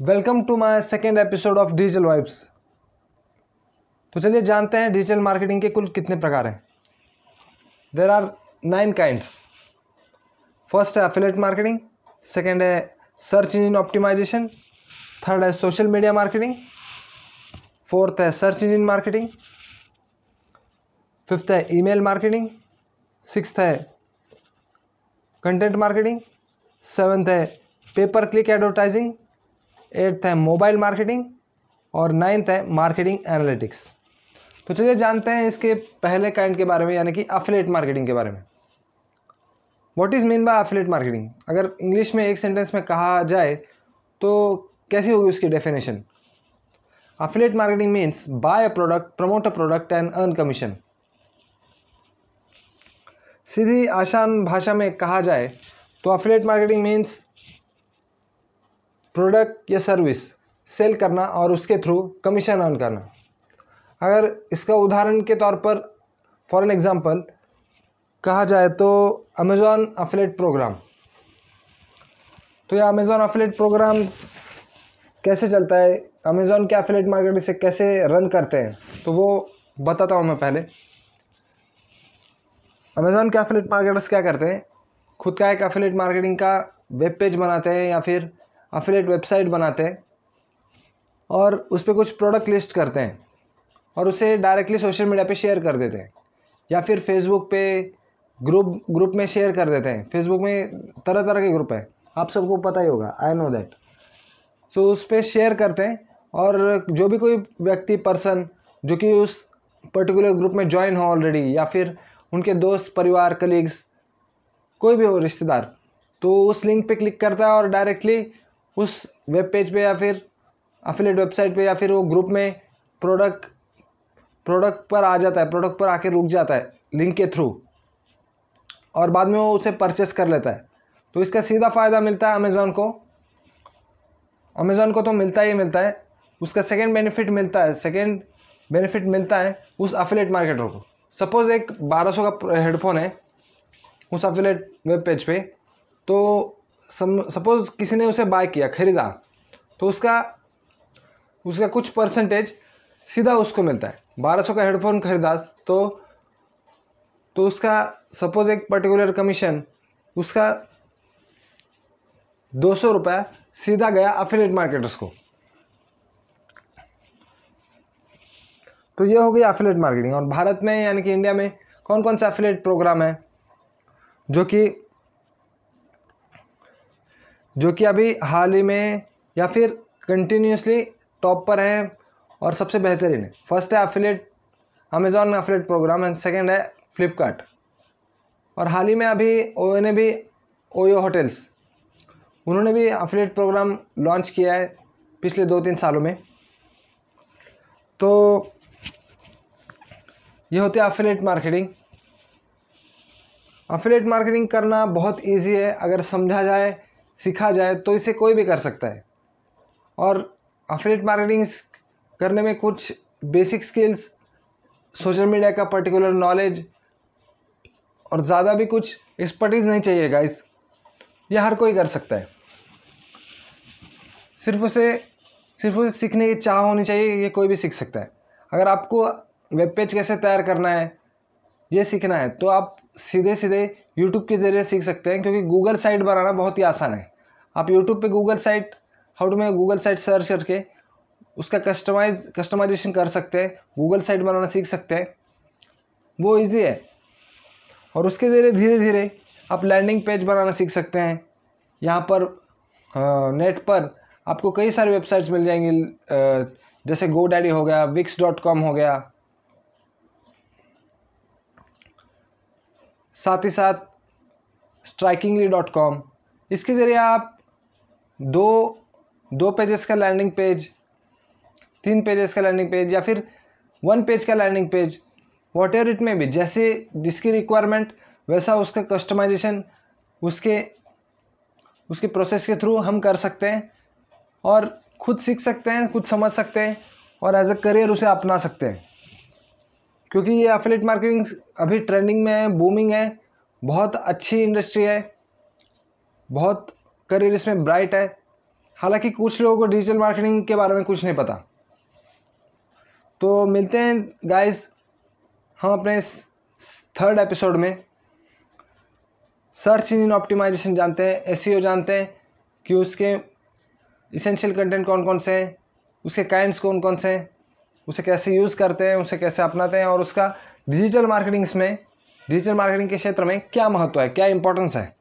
Welcome to my second episode of digital vibes. तो चलिए जानते हैं डिजिटल मार्केटिंग के कुल कितने प्रकार हैं। There are nine kinds first है एफिलेट मार्केटिंग सेकेंड है सर्च इंजन ऑप्टिमाइजेशन थर्ड है सोशल मीडिया मार्केटिंग फोर्थ है सर्च इंजन मार्केटिंग फिफ्थ है ईमेल मार्केटिंग सिक्स है कंटेंट मार्केटिंग सेवन्थ है pay per click advertising eighth है mobile marketing और ninth है मार्केटिंग एनालिटिक्स। तो चलिए जानते हैं इसके पहले काइंड के बारे में, यानी कि अफिलेट मार्केटिंग के बारे में। What is mean by affiliate marketing अगर इंग्लिश में एक सेंटेंस में कहा जाए तो कैसी होगी उसकी definition affiliate marketing means by a product promote a product and earn commission सीधी आसान भाषा में कहा जाए तो अफिलेट मार्केटिंग मीन्स प्रोडक्ट या सर्विस सेल करना और उसके थ्रू कमीशन अर्न करना। अगर इसका उदाहरण के तौर पर फॉर एन एग्ज़ाम्पल कहा जाए तो अमेज़ॉन अफिलेट प्रोग्राम तो यह अमेज़ॉन अफिलेट प्रोग्राम कैसे चलता है? अमेज़ॉन के अफिलेट मार्केट से कैसे रन करते हैं? तो वो बताता हूँ मैं पहले। अमेज़ॉन के अफिलेट मार्केटर्स क्या करते हैं? खुद का एक अफिलेट मार्केटिंग का वेब पेज बनाते हैं या फिर अफिलेट वेबसाइट बनाते हैं और उस पर कुछ प्रोडक्ट लिस्ट करते हैं और उसे डायरेक्टली सोशल मीडिया पे शेयर कर देते हैं। या फिर फेसबुक पे ग्रुप ग्रुप में शेयर कर देते हैं। फेसबुक में तरह तरह के ग्रुप हैं। आप सबको पता ही होगा आई नो दैट सो उस पर शेयर करते हैं और जो भी कोई व्यक्ति पर्सन जो कि उस पर्टिकुलर ग्रुप में ज्वाइन हो ऑलरेडी या फिर उनके दोस्त, परिवार कलीग्स कोई भी हो, रिश्तेदार तो उस लिंक पे क्लिक करता है और डायरेक्टली उस वेब पेज पे या फिर अफिलेट वेबसाइट पे या फिर वो ग्रुप में प्रोडक्ट प्रोडक्ट पर आ जाता है प्रोडक्ट पर आके रुक जाता है लिंक के थ्रू और बाद में वो उसे परचेस कर लेता है। तो इसका सीधा फ़ायदा मिलता है अमेज़ॉन को। अमेज़ॉन को तो मिलता ही मिलता है। उसका सेकेंड बेनिफिट मिलता है सेकेंड बेनिफिट मिलता है उस अफिलेट मार्केटर को। सपोज़ एक 1200 का हेडफोन है उस अफिलेट वेब पेज पे तो सपोज़ किसी ने उसे बाय किया, खरीदा तो उसका उसका कुछ परसेंटेज सीधा उसको मिलता है। बारह सौ का हेडफोन खरीदा तो तो उसका सपोज़ एक पर्टिकुलर कमीशन उसका दो सौ रुपया सीधा गया अफिलेट मार्केटर्स को। तो ये हो गई अफिलेट मार्केटिंग और भारत में, यानी कि इंडिया में कौन कौन सा अफिलेट प्रोग्राम है, जो कि जो कि अभी हाल ही में या फिर कंटिन्यूसली टॉप पर हैं और सबसे बेहतरीन है। फ़र्स्ट है affiliate Amazon affiliate program and second है फ्लिपकार्ट और हाल ही में अभी ओ ने भी ओयो होटल्स उन्होंने भी अफिलेट प्रोग्राम लॉन्च किया है पिछले दो तीन सालों में। तो ये होती है अफिलेट मार्केटिंग अफिलेट मार्केटिंग करना बहुत इजी है, अगर समझा जाए सीखा जाए तो इसे कोई भी कर सकता है। और अफिलेट मार्केटिंग करने में कुछ बेसिक स्किल्स सोशल मीडिया का पर्टिकुलर नॉलेज और ज़्यादा भी कुछ एक्सपर्टीज़ नहीं चाहिए गाइस यह हर कोई कर सकता है। सिर्फ़ उसे सिर्फ़ उसे सीखने की चाह होनी चाहिए, ये कोई भी सीख सकता है। अगर आपको वेब पेज कैसे तैयार करना है, ये सीखना है तो आप सीधे सीधे यूट्यूब के ज़रिए सीख सकते हैं क्योंकि गूगल साइट बनाना बहुत ही आसान है। आप यूट्यूब पे गूगल साइट हाउ टू मैं गूगल साइट सर्च करके उसका कस्टमाइज कस्टमाइजेशन कर सकते हैं गूगल साइट बनाना सीख सकते हैं। वो इजी है। और उसके ज़रिए धीरे धीरे आप लैंडिंग पेज बनाना सीख सकते हैं। यहाँ पर आ, नेट पर आपको कई सारे वेबसाइट्स मिल जाएँगी जैसे गो डैडी हो गया विक्स डॉट कॉम हो गया। साथ ही साथ स्ट्राइकिंगली डॉट कॉम इसके ज़रिए आप दो दो पेजेस का लैंडिंग पेज तीन पेजेस का लैंडिंग पेज या फिर वन पेज का landing page whatever it में भी जैसे जिसकी रिक्वायरमेंट वैसा उसका कस्टमाइजेशन उसके उसके प्रोसेस के थ्रू हम कर सकते हैं और खुद सीख सकते हैं, खुद समझ सकते हैं और एज अ करियर उसे अपना सकते हैं। क्योंकि ये अफिलेट मार्केटिंग अभी ट्रेंडिंग में है बूमिंग है बहुत अच्छी इंडस्ट्री है, बहुत करियर इसमें ब्राइट है। हालाँकि कुछ लोगों को डिजिटल मार्केटिंग के बारे में कुछ नहीं पता। तो मिलते हैं गाइस हम अपने थर्ड एपिसोड में। सर्च इंजन ऑप्टिमाइजेशन जानते हैं एस e जानते हैं कि उसके इसेंशियल कंटेंट कौन कौन से हैं, उसके काइंड्स कौन कौन से हैं, उसे कैसे यूज़ करते हैं, उसे कैसे अपनाते हैं और उसका डिजिटल मार्केटिंग्स में डिजिटल मार्केटिंग के क्षेत्र में क्या महत्व है? क्या इंपॉर्टेंस है?